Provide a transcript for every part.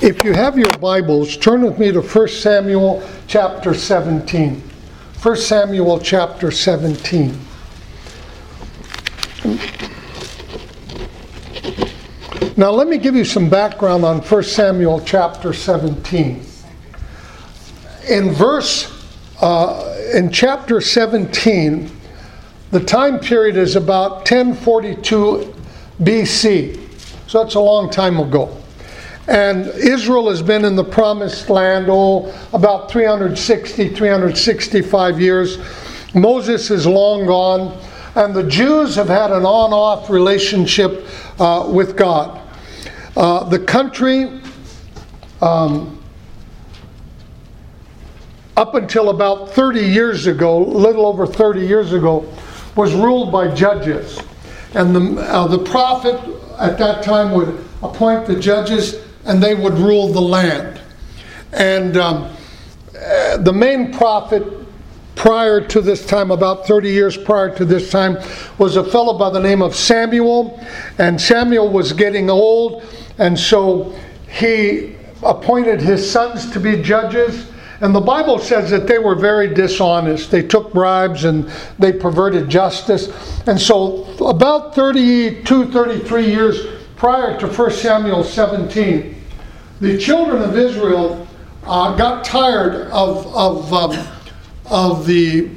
If you have your Bibles, turn with me to 1 Samuel chapter 17. 1 Samuel chapter 17. Now, let me give you some background on 1 Samuel chapter 17. In verse, uh, in chapter 17, the time period is about 1042 BC. So that's a long time ago. And Israel has been in the promised land, oh, about 360, 365 years. Moses is long gone, and the Jews have had an on off relationship uh, with God. Uh, the country, um, up until about 30 years ago, little over 30 years ago, was ruled by judges. And the, uh, the prophet at that time would appoint the judges and they would rule the land. And um, uh, the main prophet prior to this time, about 30 years prior to this time, was a fellow by the name of Samuel. And Samuel was getting old, and so he appointed his sons to be judges. And the Bible says that they were very dishonest. They took bribes and they perverted justice. And so, about 32, 33 years prior to 1 Samuel 17, the children of Israel uh, got tired of, of, um, of the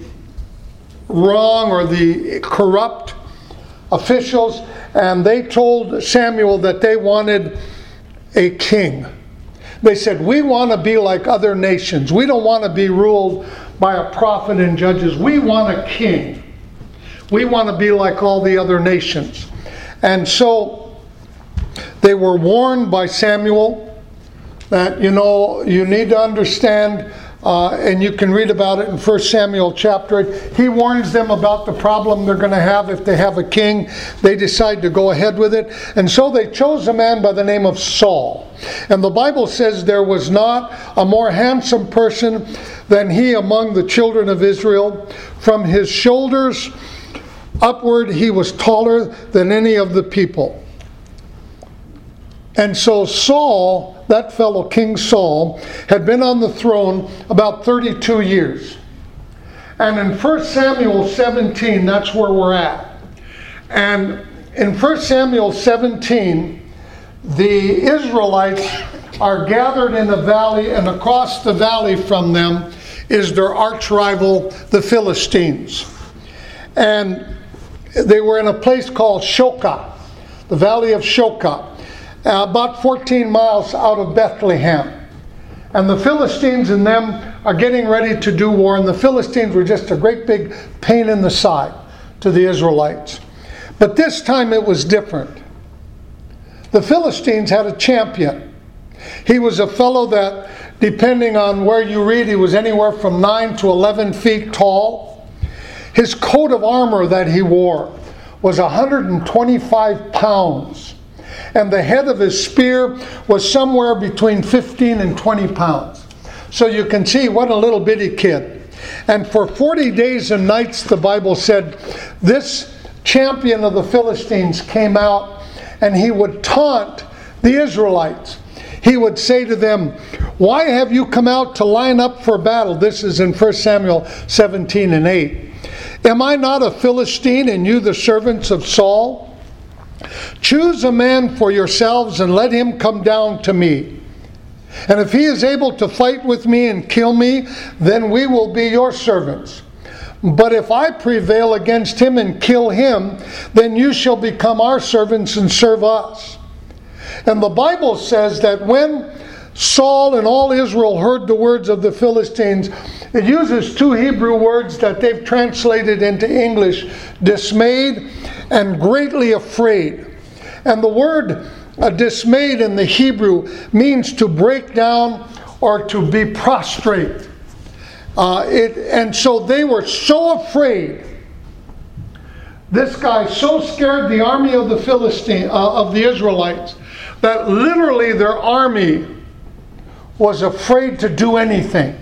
wrong or the corrupt officials, and they told Samuel that they wanted a king. They said, We want to be like other nations. We don't want to be ruled by a prophet and judges. We want a king. We want to be like all the other nations. And so they were warned by Samuel that, you know, you need to understand, uh, and you can read about it in 1 Samuel chapter 8. He warns them about the problem they're going to have if they have a king. They decide to go ahead with it. And so they chose a man by the name of Saul. And the Bible says there was not a more handsome person than he among the children of Israel. From his shoulders upward, he was taller than any of the people. And so Saul that fellow, King Saul, had been on the throne about 32 years. And in 1 Samuel 17, that's where we're at. And in 1 Samuel 17, the Israelites are gathered in a valley, and across the valley from them is their arch rival, the Philistines. And they were in a place called Shoka, the valley of Shoka uh, about 14 miles out of Bethlehem. And the Philistines and them are getting ready to do war, and the Philistines were just a great big pain in the side to the Israelites. But this time it was different. The Philistines had a champion. He was a fellow that, depending on where you read, he was anywhere from 9 to 11 feet tall. His coat of armor that he wore was 125 pounds and the head of his spear was somewhere between 15 and 20 pounds. So you can see what a little bitty kid. And for 40 days and nights, the Bible said, this champion of the Philistines came out and he would taunt the Israelites. He would say to them, Why have you come out to line up for battle? This is in 1 Samuel 17 and 8. Am I not a Philistine and you the servants of Saul? Choose a man for yourselves and let him come down to me. And if he is able to fight with me and kill me, then we will be your servants. But if I prevail against him and kill him, then you shall become our servants and serve us. And the Bible says that when Saul and all Israel heard the words of the Philistines, it uses two Hebrew words that they've translated into English dismayed and greatly afraid. And the word uh, dismayed in the Hebrew means to break down or to be prostrate. Uh, it, and so they were so afraid. This guy so scared the army of the Philistine uh, of the Israelites that literally their army was afraid to do anything.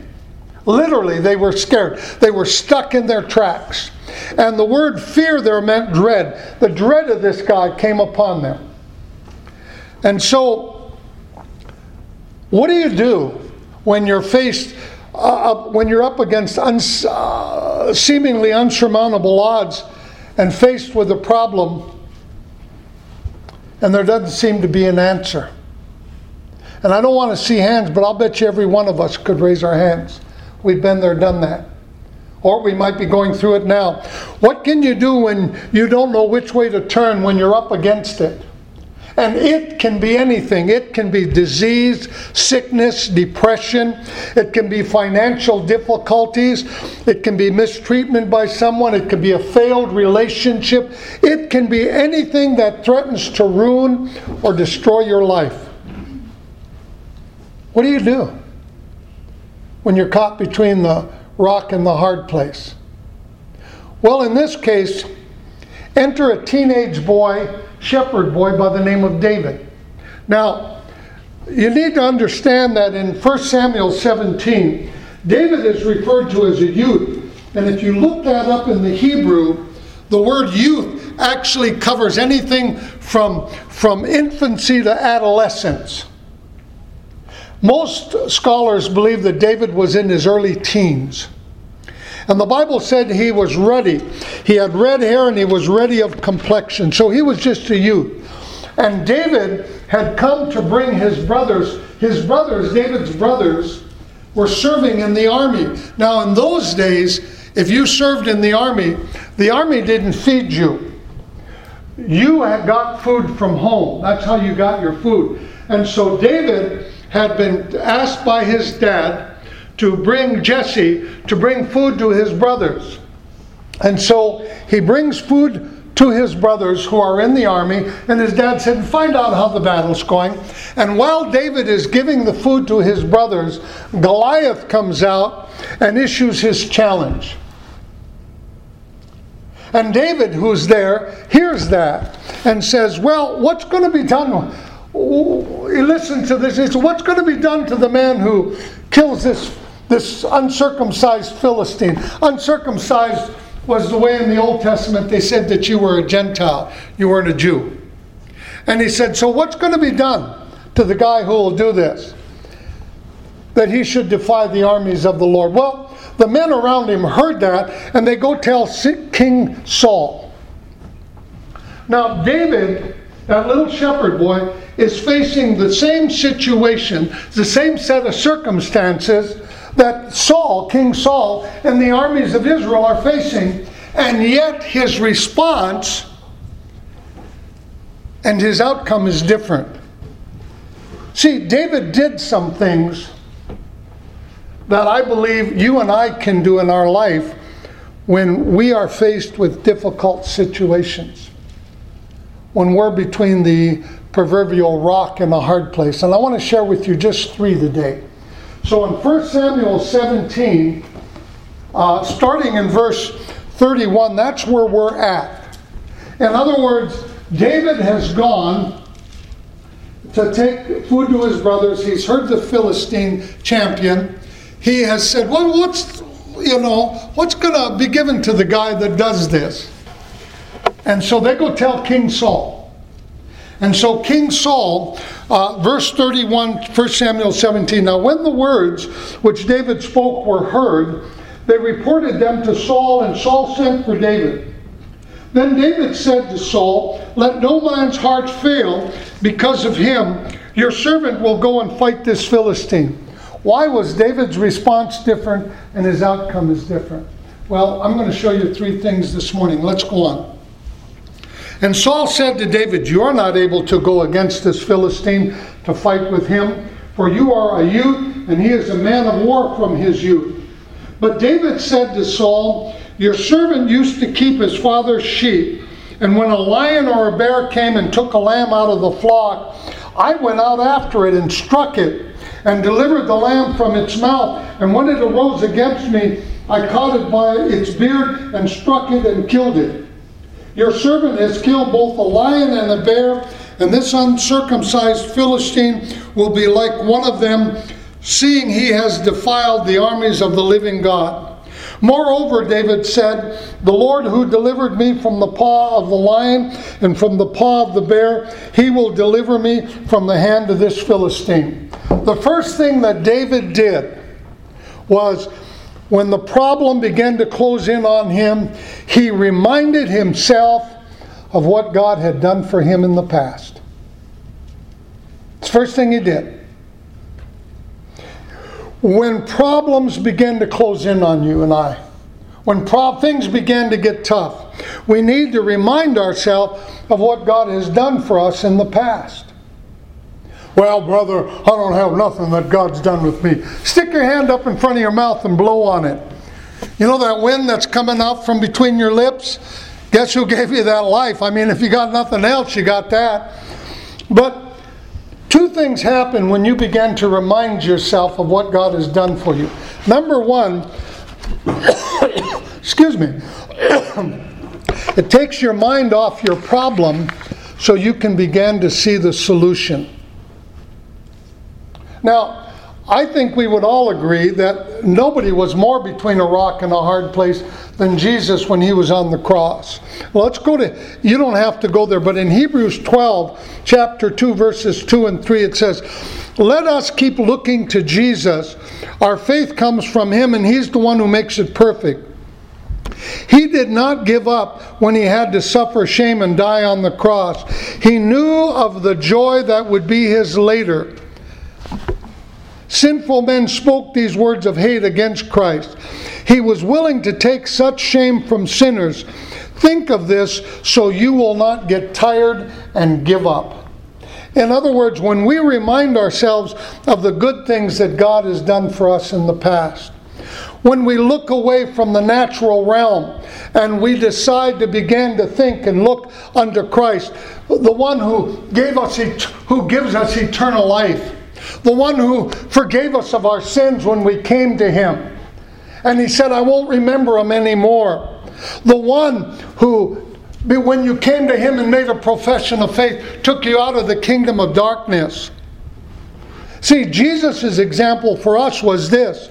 Literally, they were scared. They were stuck in their tracks. And the word fear there meant dread. The dread of this guy came upon them. And so What do you do when you're faced, uh, when you're up against uh, seemingly unsurmountable odds and faced with a problem and there doesn't seem to be an answer? And I don't want to see hands, but I'll bet you every one of us could raise our hands. We've been there, done that. Or we might be going through it now. What can you do when you don't know which way to turn when you're up against it? And it can be anything. It can be disease, sickness, depression. It can be financial difficulties. It can be mistreatment by someone. It can be a failed relationship. It can be anything that threatens to ruin or destroy your life. What do you do when you're caught between the rock and the hard place? Well, in this case, enter a teenage boy, shepherd boy by the name of David. Now, you need to understand that in 1 Samuel 17, David is referred to as a youth. And if you look that up in the Hebrew, the word youth actually covers anything from, from infancy to adolescence. Most scholars believe that David was in his early teens. And the Bible said he was ruddy. He had red hair and he was ruddy of complexion. So he was just a youth. And David had come to bring his brothers, his brothers, David's brothers, were serving in the army. Now, in those days, if you served in the army, the army didn't feed you. You had got food from home. That's how you got your food. And so David had been asked by his dad to bring Jesse to bring food to his brothers. And so he brings food to his brothers who are in the army, and his dad said, Find out how the battle's going. And while David is giving the food to his brothers, Goliath comes out and issues his challenge. And David, who's there, hears that and says, Well, what's going to be done? Listen to this. It's what's going to be done to the man who kills this, this uncircumcised Philistine. Uncircumcised was the way in the Old Testament they said that you were a Gentile, you weren't a Jew. And he said, So what's going to be done to the guy who will do this? That he should defy the armies of the Lord. Well, the men around him heard that and they go tell King Saul. Now, David, that little shepherd boy, is facing the same situation, the same set of circumstances that Saul, King Saul, and the armies of Israel are facing, and yet his response and his outcome is different. See, David did some things that I believe you and I can do in our life when we are faced with difficult situations. When we're between the proverbial rock and a hard place. And I want to share with you just three today. So in 1 Samuel 17, uh, starting in verse 31, that's where we're at. In other words, David has gone to take food to his brothers. He's heard the Philistine champion. He has said, Well, what's you know, what's gonna be given to the guy that does this? And so they go tell King Saul. And so King Saul, uh, verse 31, 1 Samuel 17. Now, when the words which David spoke were heard, they reported them to Saul, and Saul sent for David. Then David said to Saul, Let no man's heart fail because of him. Your servant will go and fight this Philistine. Why was David's response different and his outcome is different? Well, I'm going to show you three things this morning. Let's go on. And Saul said to David, You are not able to go against this Philistine to fight with him, for you are a youth, and he is a man of war from his youth. But David said to Saul, Your servant used to keep his father's sheep, and when a lion or a bear came and took a lamb out of the flock, I went out after it and struck it, and delivered the lamb from its mouth. And when it arose against me, I caught it by its beard and struck it and killed it. Your servant has killed both the lion and the bear, and this uncircumcised Philistine will be like one of them, seeing he has defiled the armies of the living God. Moreover, David said, The Lord who delivered me from the paw of the lion and from the paw of the bear, he will deliver me from the hand of this Philistine. The first thing that David did was when the problem began to close in on him, he reminded himself of what God had done for him in the past. It's the first thing he did. When problems begin to close in on you and I, when things begin to get tough, we need to remind ourselves of what God has done for us in the past. Well, brother, I don't have nothing that God's done with me. Stick your hand up in front of your mouth and blow on it. You know that wind that's coming out from between your lips? Guess who gave you that life? I mean, if you got nothing else, you got that. But two things happen when you begin to remind yourself of what God has done for you. Number one, excuse me, it takes your mind off your problem so you can begin to see the solution. Now, I think we would all agree that nobody was more between a rock and a hard place than Jesus when he was on the cross. Let's go to, you don't have to go there, but in Hebrews 12, chapter 2, verses 2 and 3, it says, Let us keep looking to Jesus. Our faith comes from him, and he's the one who makes it perfect. He did not give up when he had to suffer shame and die on the cross. He knew of the joy that would be his later. Sinful men spoke these words of hate against Christ. He was willing to take such shame from sinners. Think of this so you will not get tired and give up. In other words, when we remind ourselves of the good things that God has done for us in the past, when we look away from the natural realm and we decide to begin to think and look unto Christ, the one who gave us who gives us eternal life, the one who forgave us of our sins when we came to him. And he said, I won't remember them anymore. The one who, when you came to him and made a profession of faith, took you out of the kingdom of darkness. See, Jesus' example for us was this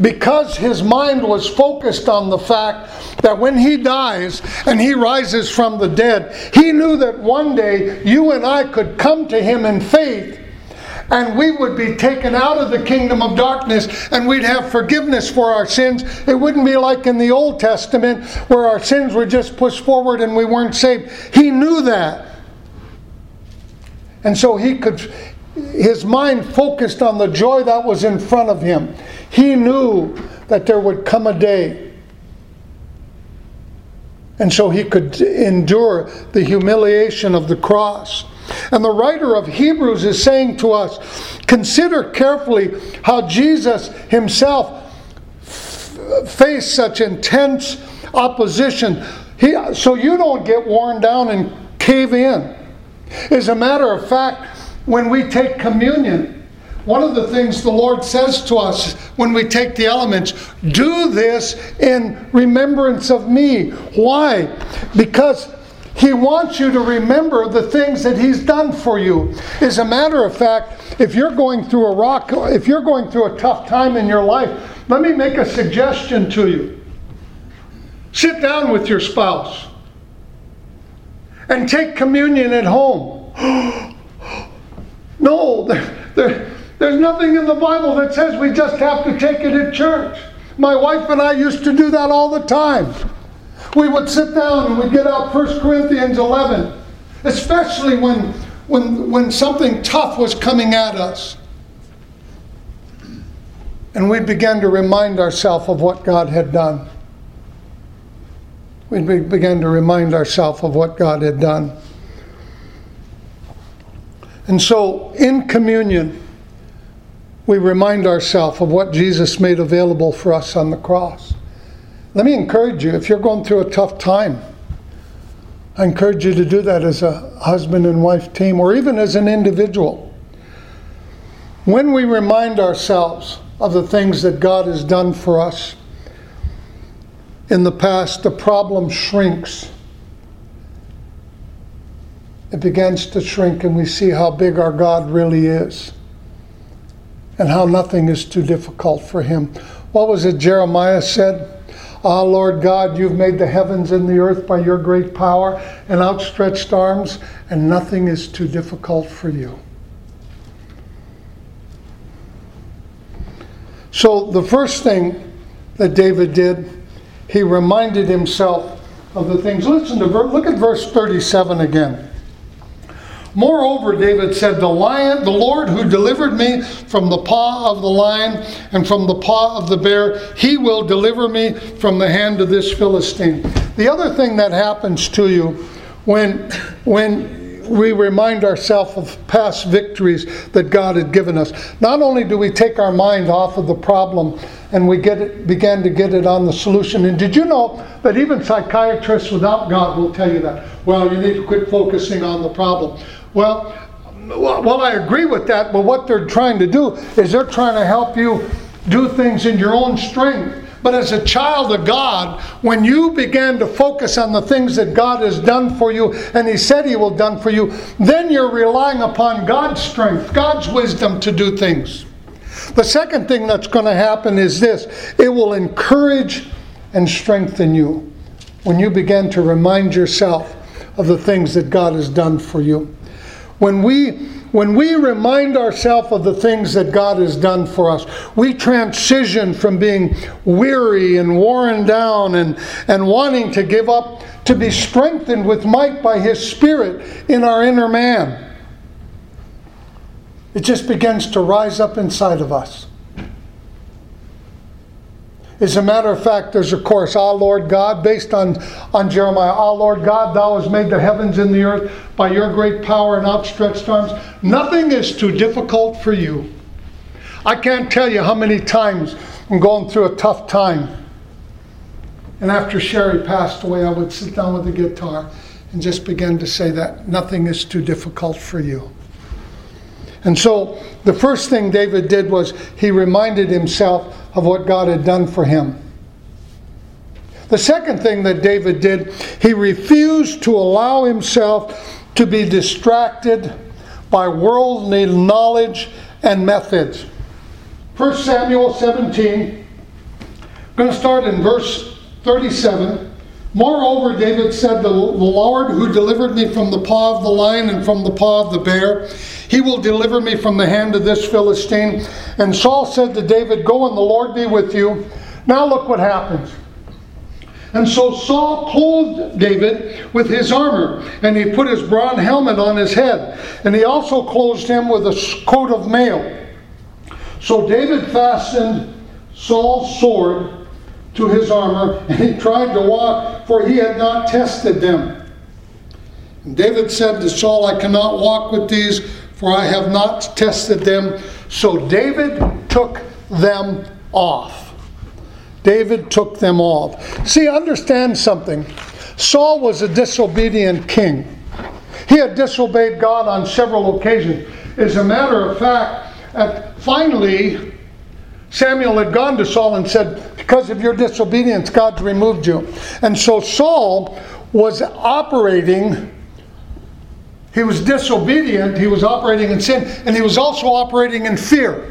because his mind was focused on the fact that when he dies and he rises from the dead, he knew that one day you and I could come to him in faith and we would be taken out of the kingdom of darkness and we'd have forgiveness for our sins. It wouldn't be like in the Old Testament where our sins were just pushed forward and we weren't saved. He knew that. And so he could his mind focused on the joy that was in front of him. He knew that there would come a day. And so he could endure the humiliation of the cross. And the writer of Hebrews is saying to us consider carefully how Jesus himself faced such intense opposition. He, so you don't get worn down and cave in. As a matter of fact, when we take communion, one of the things the Lord says to us when we take the elements do this in remembrance of me. Why? Because he wants you to remember the things that He's done for you. As a matter of fact, if you're going through a rock, if you're going through a tough time in your life, let me make a suggestion to you. Sit down with your spouse and take communion at home. no, there, there, there's nothing in the Bible that says we just have to take it at church. My wife and I used to do that all the time we would sit down and we'd get out 1 Corinthians 11, especially when, when, when something tough was coming at us. And we began to remind ourselves of what God had done. We began to remind ourselves of what God had done. And so, in communion, we remind ourselves of what Jesus made available for us on the cross. Let me encourage you if you're going through a tough time, I encourage you to do that as a husband and wife team or even as an individual. When we remind ourselves of the things that God has done for us in the past, the problem shrinks. It begins to shrink, and we see how big our God really is and how nothing is too difficult for Him. What was it Jeremiah said? Ah, Lord God, you've made the heavens and the earth by your great power and outstretched arms, and nothing is too difficult for you. So, the first thing that David did, he reminded himself of the things. Listen to look at verse 37 again. Moreover, David said, The lion, the Lord who delivered me from the paw of the lion and from the paw of the bear, he will deliver me from the hand of this Philistine. The other thing that happens to you when when we remind ourselves of past victories that God had given us. Not only do we take our mind off of the problem and we get it, began to get it on the solution. And did you know that even psychiatrists without God will tell you that? Well, you need to quit focusing on the problem. Well, well, I agree with that, but what they're trying to do is they're trying to help you do things in your own strength. But as a child of God, when you began to focus on the things that God has done for you and He said He will done for you, then you're relying upon God's strength, God's wisdom to do things. The second thing that's going to happen is this it will encourage and strengthen you when you begin to remind yourself of the things that God has done for you. When we when we remind ourselves of the things that God has done for us, we transition from being weary and worn down and, and wanting to give up to be strengthened with might by His Spirit in our inner man. It just begins to rise up inside of us. As a matter of fact, there's a course, Ah Lord God, based on, on Jeremiah. Ah Lord God, thou hast made the heavens and the earth by your great power and outstretched arms. Nothing is too difficult for you. I can't tell you how many times I'm going through a tough time. And after Sherry passed away, I would sit down with the guitar and just begin to say that nothing is too difficult for you. And so the first thing David did was he reminded himself of what God had done for him. The second thing that David did, he refused to allow himself to be distracted by worldly knowledge and methods. 1 Samuel 17, I'm going to start in verse 37. Moreover, David said, The Lord who delivered me from the paw of the lion and from the paw of the bear, he will deliver me from the hand of this Philistine. And Saul said to David, Go and the Lord be with you. Now look what happens. And so Saul clothed David with his armor, and he put his bronze helmet on his head, and he also clothed him with a coat of mail. So David fastened Saul's sword to his armor, and he tried to walk, for he had not tested them. And David said to Saul, I cannot walk with these, for I have not tested them. So David took them off. David took them off. See, understand something. Saul was a disobedient king. He had disobeyed God on several occasions. As a matter of fact, at, finally, Samuel had gone to Saul and said, Because of your disobedience, God's removed you. And so Saul was operating, he was disobedient, he was operating in sin, and he was also operating in fear.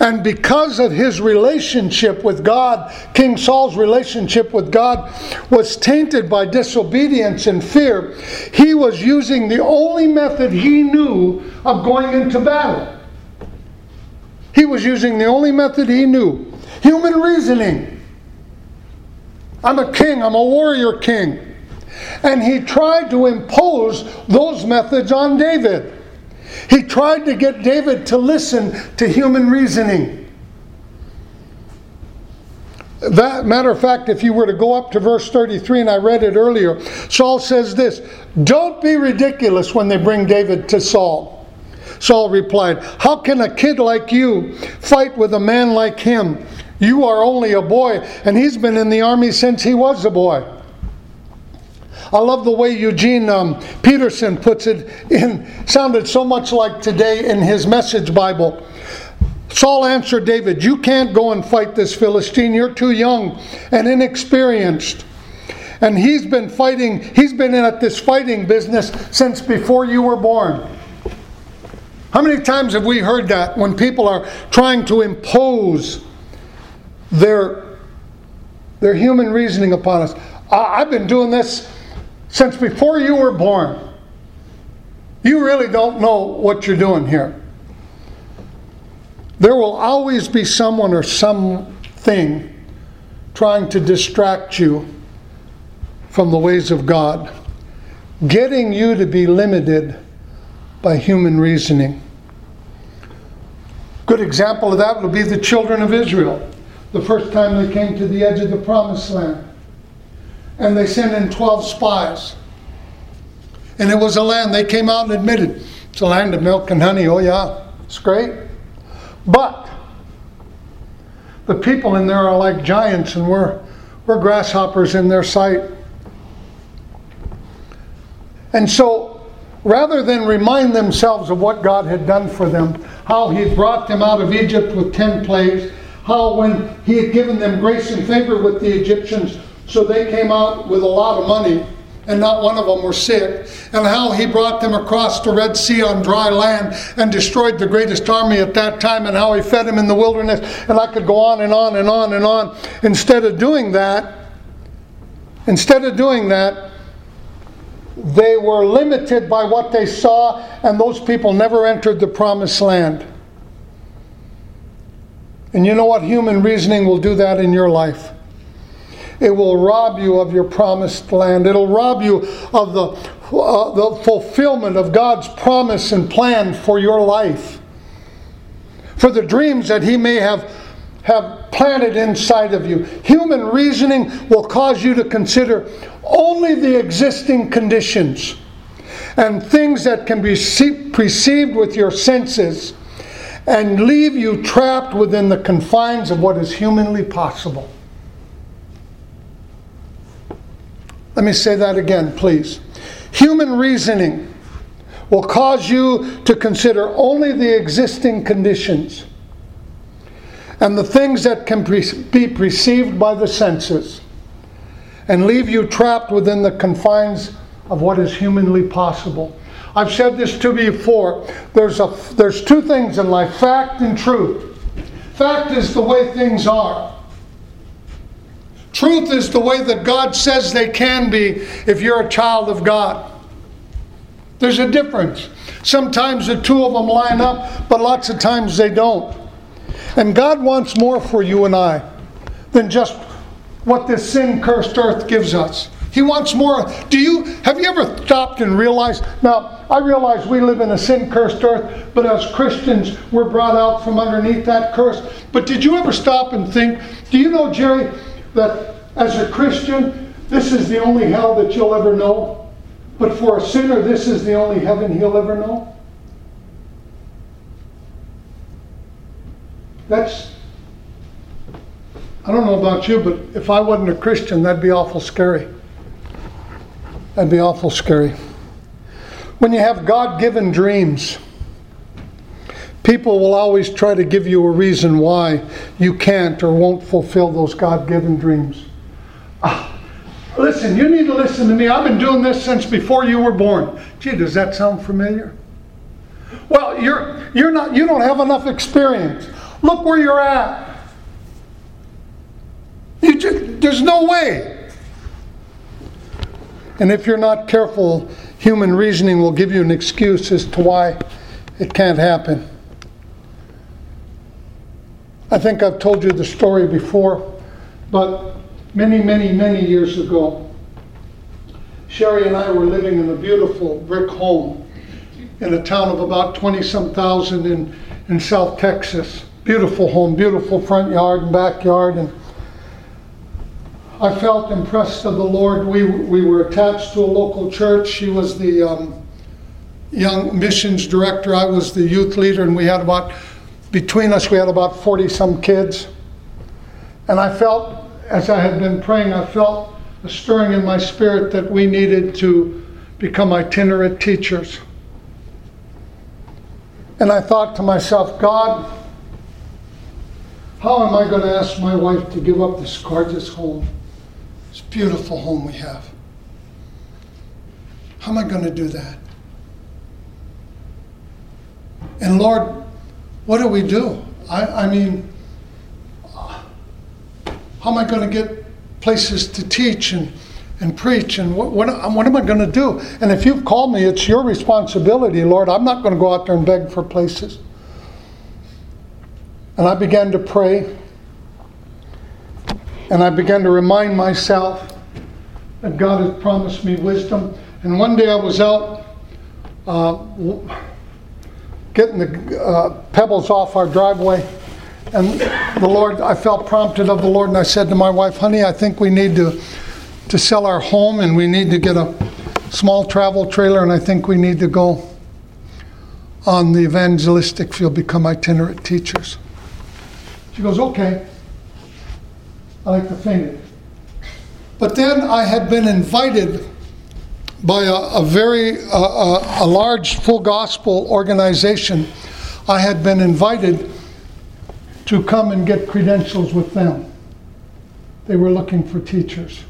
And because of his relationship with God, King Saul's relationship with God was tainted by disobedience and fear, he was using the only method he knew of going into battle. He was using the only method he knew human reasoning. I'm a king, I'm a warrior king. And he tried to impose those methods on David. He tried to get David to listen to human reasoning. That matter of fact, if you were to go up to verse 33, and I read it earlier, Saul says this Don't be ridiculous when they bring David to Saul. Saul replied, How can a kid like you fight with a man like him? You are only a boy, and he's been in the army since he was a boy. I love the way Eugene um, Peterson puts it in, sounded so much like today in his message Bible. Saul answered David, You can't go and fight this Philistine. You're too young and inexperienced. And he's been fighting, he's been in at this fighting business since before you were born. How many times have we heard that when people are trying to impose their, their human reasoning upon us? I've been doing this since before you were born. You really don't know what you're doing here. There will always be someone or something trying to distract you from the ways of God, getting you to be limited by human reasoning. Good example of that would be the children of Israel. The first time they came to the edge of the promised land. And they sent in 12 spies. And it was a land they came out and admitted it's a land of milk and honey. Oh, yeah, it's great. But the people in there are like giants, and we're, we're grasshoppers in their sight. And so, rather than remind themselves of what God had done for them, how He brought them out of Egypt with 10 plagues, how when He had given them grace and favor with the Egyptians, so they came out with a lot of money and not one of them were sick, and how he brought them across the Red Sea on dry land and destroyed the greatest army at that time, and how he fed them in the wilderness. And I could go on and on and on and on. Instead of doing that, instead of doing that, they were limited by what they saw, and those people never entered the promised land. And you know what? Human reasoning will do that in your life. It will rob you of your promised land. It'll rob you of the, uh, the fulfillment of God's promise and plan for your life. For the dreams that He may have, have planted inside of you. Human reasoning will cause you to consider only the existing conditions and things that can be perceived with your senses and leave you trapped within the confines of what is humanly possible. Let me say that again, please. Human reasoning will cause you to consider only the existing conditions and the things that can be perceived by the senses and leave you trapped within the confines of what is humanly possible. I've said this to you before. There's, a, there's two things in life fact and truth. Fact is the way things are. Truth is the way that God says they can be if you're a child of God. There's a difference. Sometimes the two of them line up, but lots of times they don't. And God wants more for you and I than just what this sin cursed earth gives us. He wants more. Do you have you ever stopped and realized? Now, I realize we live in a sin cursed earth, but as Christians, we're brought out from underneath that curse. But did you ever stop and think, do you know, Jerry, that as a Christian, this is the only hell that you'll ever know. But for a sinner, this is the only heaven he'll ever know. That's, I don't know about you, but if I wasn't a Christian, that'd be awful scary. That'd be awful scary. When you have God given dreams, People will always try to give you a reason why you can't or won't fulfill those God given dreams. Ah, listen, you need to listen to me. I've been doing this since before you were born. Gee, does that sound familiar? Well, you're, you're not, you don't have enough experience. Look where you're at. You just, there's no way. And if you're not careful, human reasoning will give you an excuse as to why it can't happen. I think I've told you the story before, but many, many, many years ago, Sherry and I were living in a beautiful brick home in a town of about 20 some thousand in, in South Texas. Beautiful home, beautiful front yard and backyard. And I felt impressed of the Lord. We, we were attached to a local church. She was the um, young missions director, I was the youth leader, and we had about between us, we had about 40 some kids. And I felt, as I had been praying, I felt a stirring in my spirit that we needed to become itinerant teachers. And I thought to myself, God, how am I going to ask my wife to give up this gorgeous home, this beautiful home we have? How am I going to do that? And Lord, what do we do? I, I mean, how am I going to get places to teach and, and preach? And what, what, what am I going to do? And if you've called me, it's your responsibility, Lord. I'm not going to go out there and beg for places. And I began to pray. And I began to remind myself that God had promised me wisdom. And one day I was out uh, getting the uh, pebbles off our driveway. And the Lord, I felt prompted of the Lord, and I said to my wife, honey, I think we need to, to sell our home and we need to get a small travel trailer, and I think we need to go on the evangelistic field, become itinerant teachers. She goes, okay. I like to faint. But then I had been invited by a, a very uh, a, a large full gospel organization. I had been invited to come and get credentials with them. They were looking for teachers.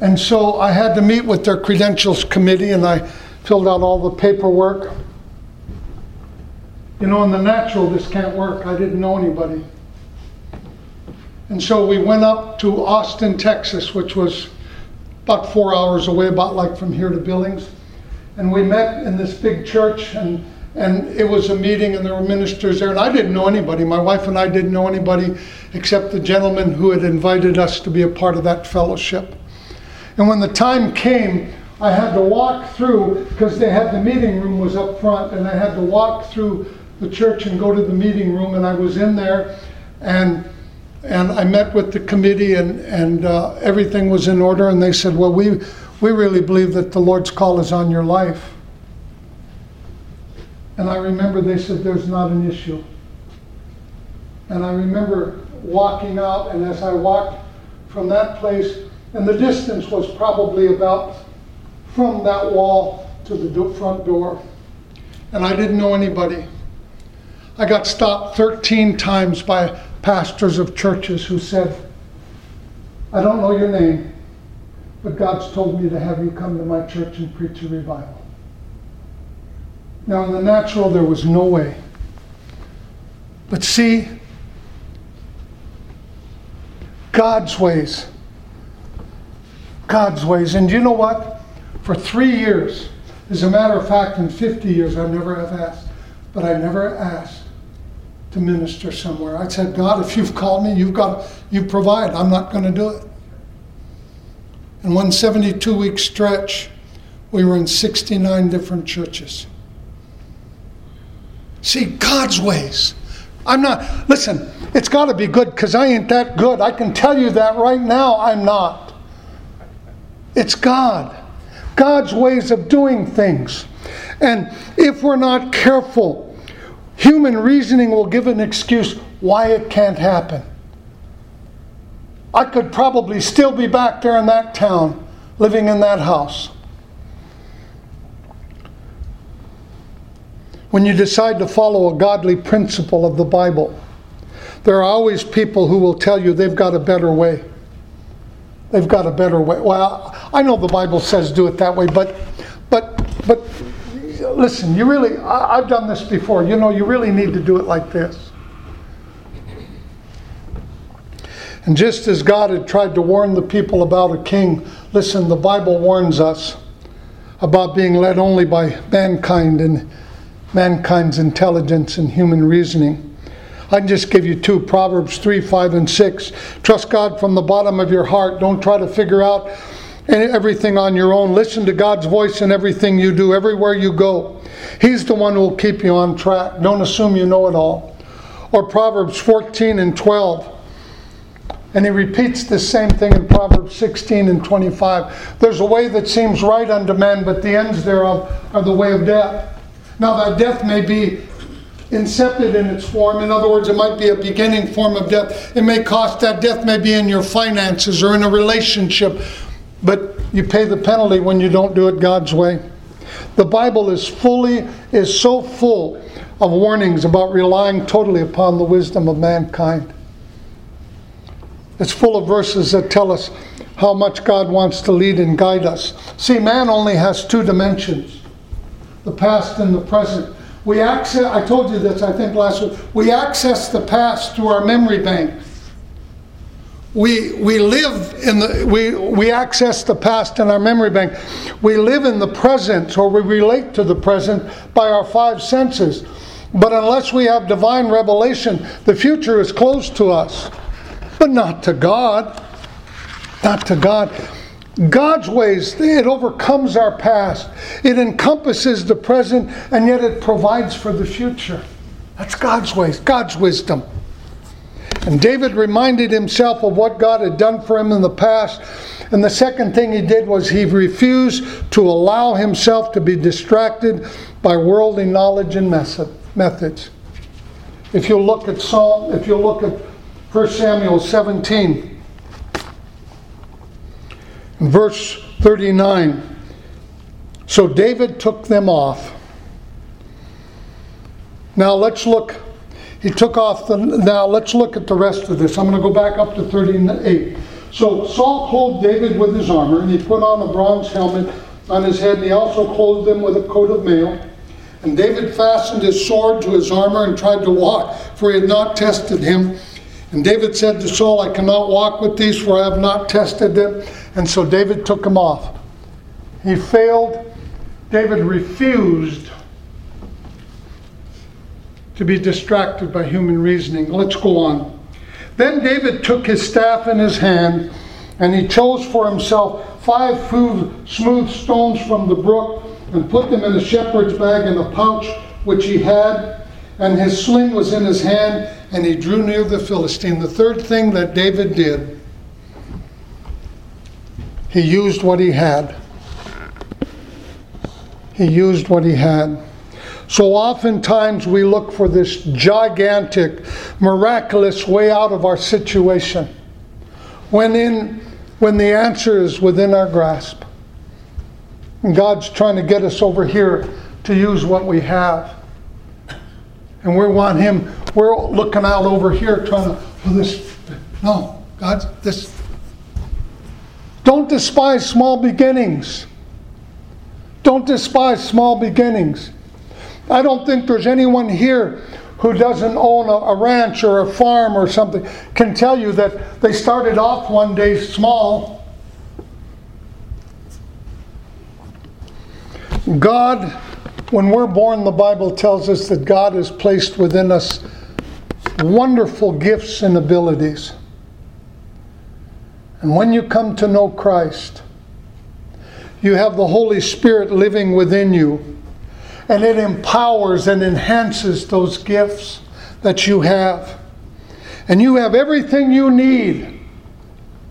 And so I had to meet with their credentials committee and I filled out all the paperwork. You know, in the natural, this can't work. I didn't know anybody. And so we went up to Austin, Texas, which was about four hours away, about like from here to Billings. And we met in this big church, and, and it was a meeting, and there were ministers there. And I didn't know anybody. My wife and I didn't know anybody except the gentleman who had invited us to be a part of that fellowship. And when the time came, I had to walk through, because they had the meeting room was up front, and I had to walk through the church and go to the meeting room, and I was in there, and and I met with the committee, and, and uh, everything was in order. And they said, Well, we, we really believe that the Lord's call is on your life. And I remember they said, There's not an issue. And I remember walking out, and as I walked from that place, and the distance was probably about from that wall to the front door. And I didn't know anybody. I got stopped 13 times by pastors of churches who said, I don't know your name, but God's told me to have you come to my church and preach a revival. Now, in the natural, there was no way. But see, God's ways. God's ways. And you know what? For three years, as a matter of fact, in 50 years, I never have asked, but I never asked to minister somewhere. I said, God, if you've called me, you've got you provide. I'm not going to do it. In one 72 week stretch, we were in 69 different churches. See, God's ways. I'm not, listen, it's got to be good because I ain't that good. I can tell you that right now, I'm not. It's God. God's ways of doing things. And if we're not careful, Human reasoning will give an excuse why it can't happen. I could probably still be back there in that town, living in that house. When you decide to follow a godly principle of the Bible, there are always people who will tell you they've got a better way. They've got a better way. Well, I know the Bible says do it that way, but but but listen, you really, I, I've done this before. You know, you really need to do it like this. And just as God had tried to warn the people about a king, listen, the Bible warns us about being led only by mankind and mankind's intelligence and human reasoning. I can just give you two Proverbs 3, 5, and 6. Trust God from the bottom of your heart. Don't try to figure out everything on your own. Listen to God's voice in everything you do, everywhere you go. He's the one who will keep you on track. Don't assume you know it all. Or Proverbs 14 and 12. And he repeats the same thing in Proverbs 16 and 25. There's a way that seems right unto men, but the ends thereof are the way of death. Now, that death may be insipid in its form. In other words, it might be a beginning form of death. It may cost that death may be in your finances or in a relationship but you pay the penalty when you don't do it God's way. The Bible is fully is so full of warnings about relying totally upon the wisdom of mankind. It's full of verses that tell us how much God wants to lead and guide us. See, man only has two dimensions the past and the present. We access, I told you this, I think last week, we access the past through our memory bank we, we live in the we, we access the past in our memory bank we live in the present or we relate to the present by our five senses But unless we have divine revelation, the future is closed to us. But not to God. Not to God. God's ways, it overcomes our past. It encompasses the present, and yet it provides for the future. That's God's ways, God's wisdom. And David reminded himself of what God had done for him in the past. And the second thing he did was he refused to allow himself to be distracted by worldly knowledge and methods. If you look at Psalm, if you look at 1 Samuel 17, verse 39. So David took them off. Now let's look. He took off the. Now let's look at the rest of this. I'm going to go back up to 38. So Saul clothed David with his armor, and he put on a bronze helmet on his head, and he also clothed him with a coat of mail. And David fastened his sword to his armor and tried to walk, for he had not tested him. And David said to Saul, I cannot walk with these, for I have not tested them. And so David took him off. He failed. David refused to be distracted by human reasoning. Let's go on. Then David took his staff in his hand, and he chose for himself five smooth stones from the brook and put them in a shepherd's bag in a pouch which he had, and his sling was in his hand, and he drew near the Philistine. The third thing that David did he used what he had. He used what he had. So oftentimes we look for this gigantic, miraculous way out of our situation when, in, when the answer is within our grasp. And God's trying to get us over here to use what we have. And we want Him, we're looking out over here trying to, well, this, no, God, this, don't despise small beginnings. Don't despise small beginnings. I don't think there's anyone here who doesn't own a, a, ranch or a farm or something can tell you that they started off one day small. God, when we're born, the Bible tells us that God has placed within us wonderful gifts and abilities. And when you come to know Christ, you have the Holy Spirit living within you, and it empowers and enhances those gifts that you have. And you have everything you need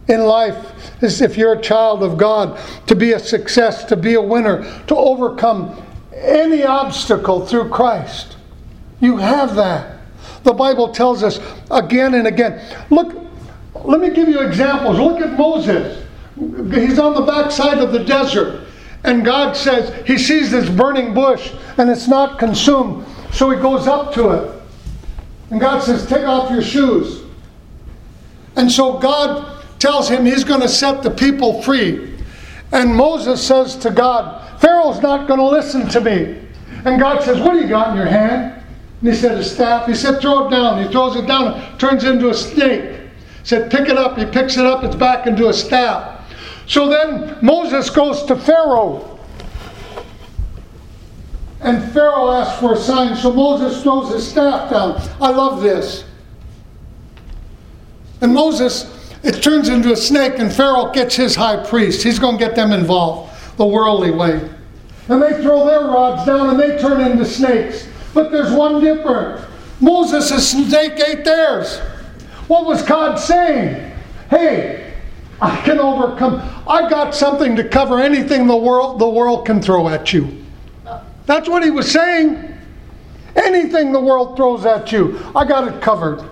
in life as if you're a child of God to be a success, to be a winner, to overcome any obstacle through Christ. You have that. The Bible tells us again and again. Look, let me give you examples. Look at Moses. He's on the backside of the desert. And God says he sees this burning bush and it's not consumed. So he goes up to it. And God says, Take off your shoes. And so God tells him he's going to set the people free. And Moses says to God, Pharaoh's not going to listen to me. And God says, What do you got in your hand? And he said, A staff. He said, Throw it down. He throws it down, it turns into a snake He said, Pick it up. He picks it up, it's back into a staff. So then Moses goes to Pharaoh. And Pharaoh asks for a sign, so Moses throws his staff down. I love this. And Moses, it turns into a snake, and Pharaoh gets his high priest. He's going to get them involved the worldly way. And they throw their rods down and they turn into snakes. But there's one difference Moses' snake ate theirs. What was God saying? Hey, I can overcome. I got something to cover anything the world the world can throw at you. That's what he was saying. Anything the world throws at you, I got it covered.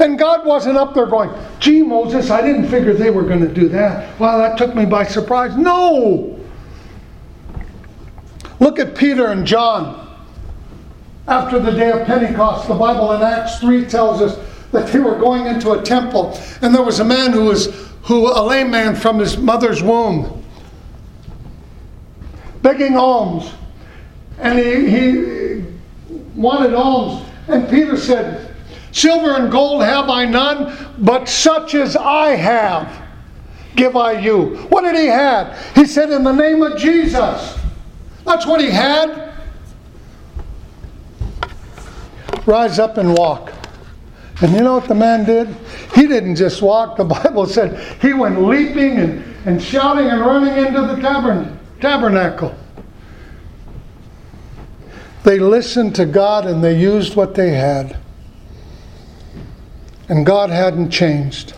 And God wasn't up there going, gee, Moses, I didn't figure they were going to do that. Well, that took me by surprise. No! Look at Peter and John. After the day of Pentecost, the Bible in Acts 3 tells us that they were going into a temple, and there was a man who was who a lame man from his mother's womb, begging alms, and he, he wanted alms, and Peter said, "Silver and gold have I none, but such as I have." Give I you. What did he have? He said, In the name of Jesus. That's what he had. rise up and walk. And you know what the man did? He didn't just walk. The Bible said he went leaping and, and shouting and running into the tabern, tabernacle. They listened to God and they used what they had. And God hadn't changed.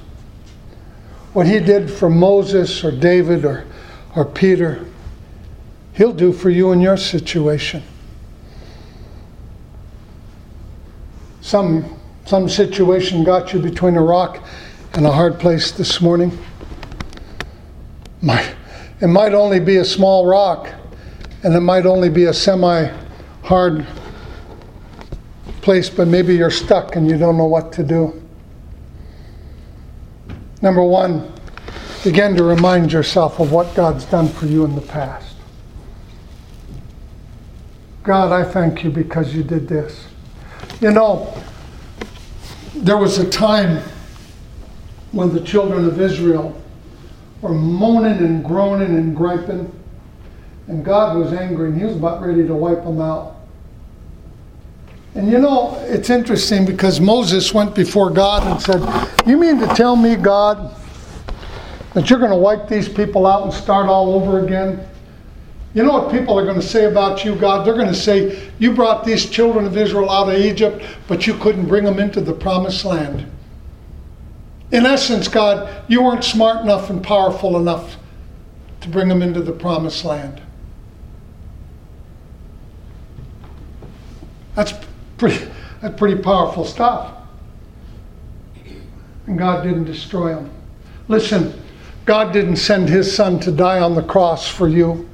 What he did for Moses or David or, or Peter, he'll do for you in your situation. Some some situation got you between a rock and a hard place this morning. It might only be a small rock, and it might only be a semi hard place, but maybe you're stuck and you don't know what to do. Number one, begin to remind yourself of what God's done for you in the past. God, I thank you because you did this. You know, there was a time when the children of Israel were moaning and groaning and griping, and God was angry and He was about ready to wipe them out. And you know, it's interesting because Moses went before God and said, You mean to tell me, God, that you're going to wipe these people out and start all over again? You know what people are going to say about you, God? They're going to say, You brought these children of Israel out of Egypt, but you couldn't bring them into the promised land. In essence, God, you weren't smart enough and powerful enough to bring them into the promised land. That's pretty, that's pretty powerful stuff. And God didn't destroy them. Listen, God didn't send his son to die on the cross for you.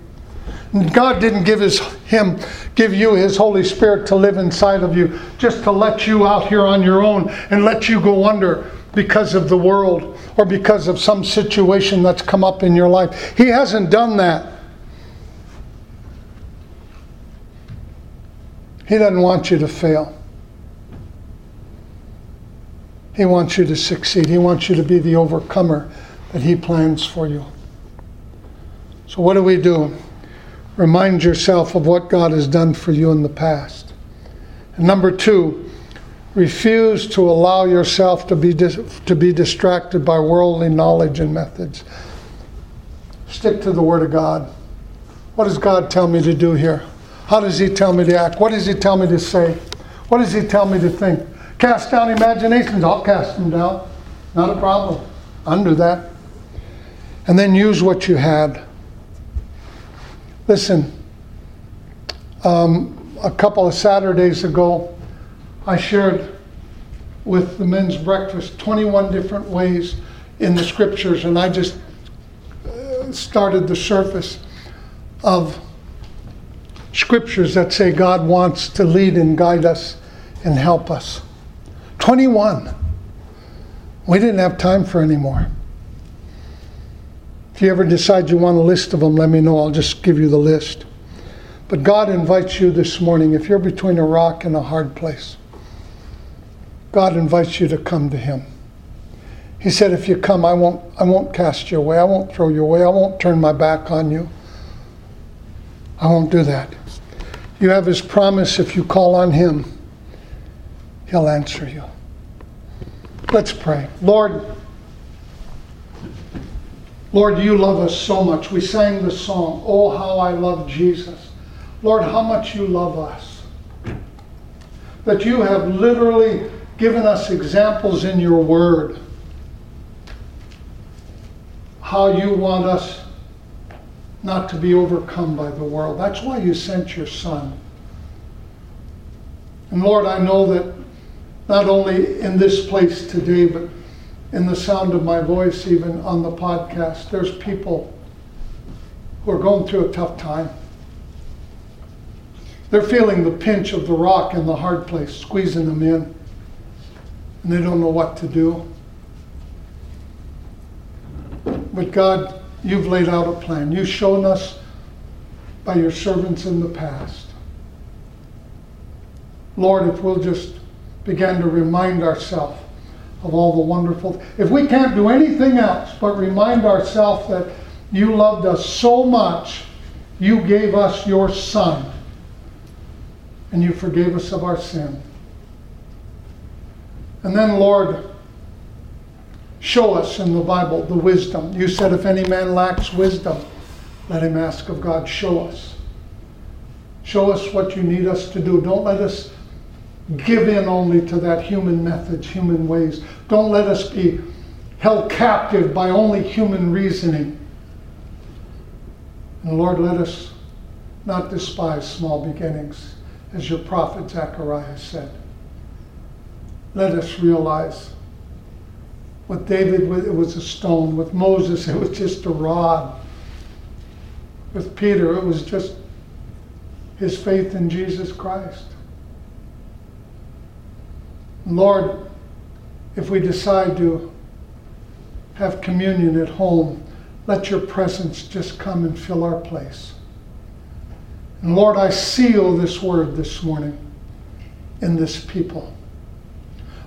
God didn't give his him give you his Holy Spirit to live inside of you, just to let you out here on your own and let you go under because of the world or because of some situation that's come up in your life. He hasn't done that. He doesn't want you to fail. He wants you to succeed. He wants you to be the overcomer that He plans for you. So, what do we do? Remind yourself of what God has done for you in the past. And number two, refuse to allow yourself to be, dis- to be distracted by worldly knowledge and methods. Stick to the Word of God. What does God tell me to do here? How does He tell me to act? What does He tell me to say? What does He tell me to think? Cast down imaginations. I'll cast them down. Not a problem. Undo that. And then use what you had. Listen, um, a couple of Saturdays ago, I shared with the men's breakfast 21 different ways in the scriptures, and I just uh, started the surface of scriptures that say God wants to lead and guide us and help us. 21. We didn't have time for any more. If you ever decide you want a list of them, let me know. I'll just give you the list. But God invites you this morning, if you're between a rock and a hard place, God invites you to come to Him. He said, If you come, I won't, I won't cast you away. I won't throw you away. I won't turn my back on you. I won't do that. You have His promise if you call on Him, He'll answer you. Let's pray. Lord, Lord, you love us so much. We sang the song, Oh, how I love Jesus. Lord, how much you love us. That you have literally given us examples in your word how you want us not to be overcome by the world. That's why you sent your son. And Lord, I know that not only in this place today, but in the sound of my voice, even on the podcast, there's people who are going through a tough time. They're feeling the pinch of the rock in the hard place, squeezing them in, and they don't know what to do. But God, you've laid out a plan. You've shown us by your servants in the past. Lord, if we'll just begin to remind ourselves of all the wonderful. If we can't do anything else but remind ourselves that you loved us so much, you gave us your Son, and you forgave us of our sin. And then, Lord, show us in the Bible the wisdom. You said, if any man lacks wisdom, let him ask of God. Show us. Show us what you need us to do. Don't let us give in only to that human methods, human ways. Don't let us be held captive by only human reasoning. And Lord, let us not despise small beginnings, as your prophet Zechariah said. Let us realize with David, it was a stone. With Moses, it was just a rod. With Peter, it was just his faith in Jesus Christ. Lord, if we decide to have communion at home, let your presence just come and fill our place. And Lord, I seal this word this morning in this people.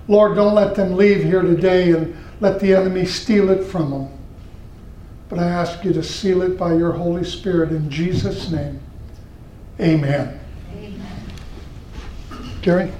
Lord, don't let them leave here today and let the enemy steal it from them. But I ask you to seal it by your Holy Spirit in Jesus' name. Amen. Amen. Gary?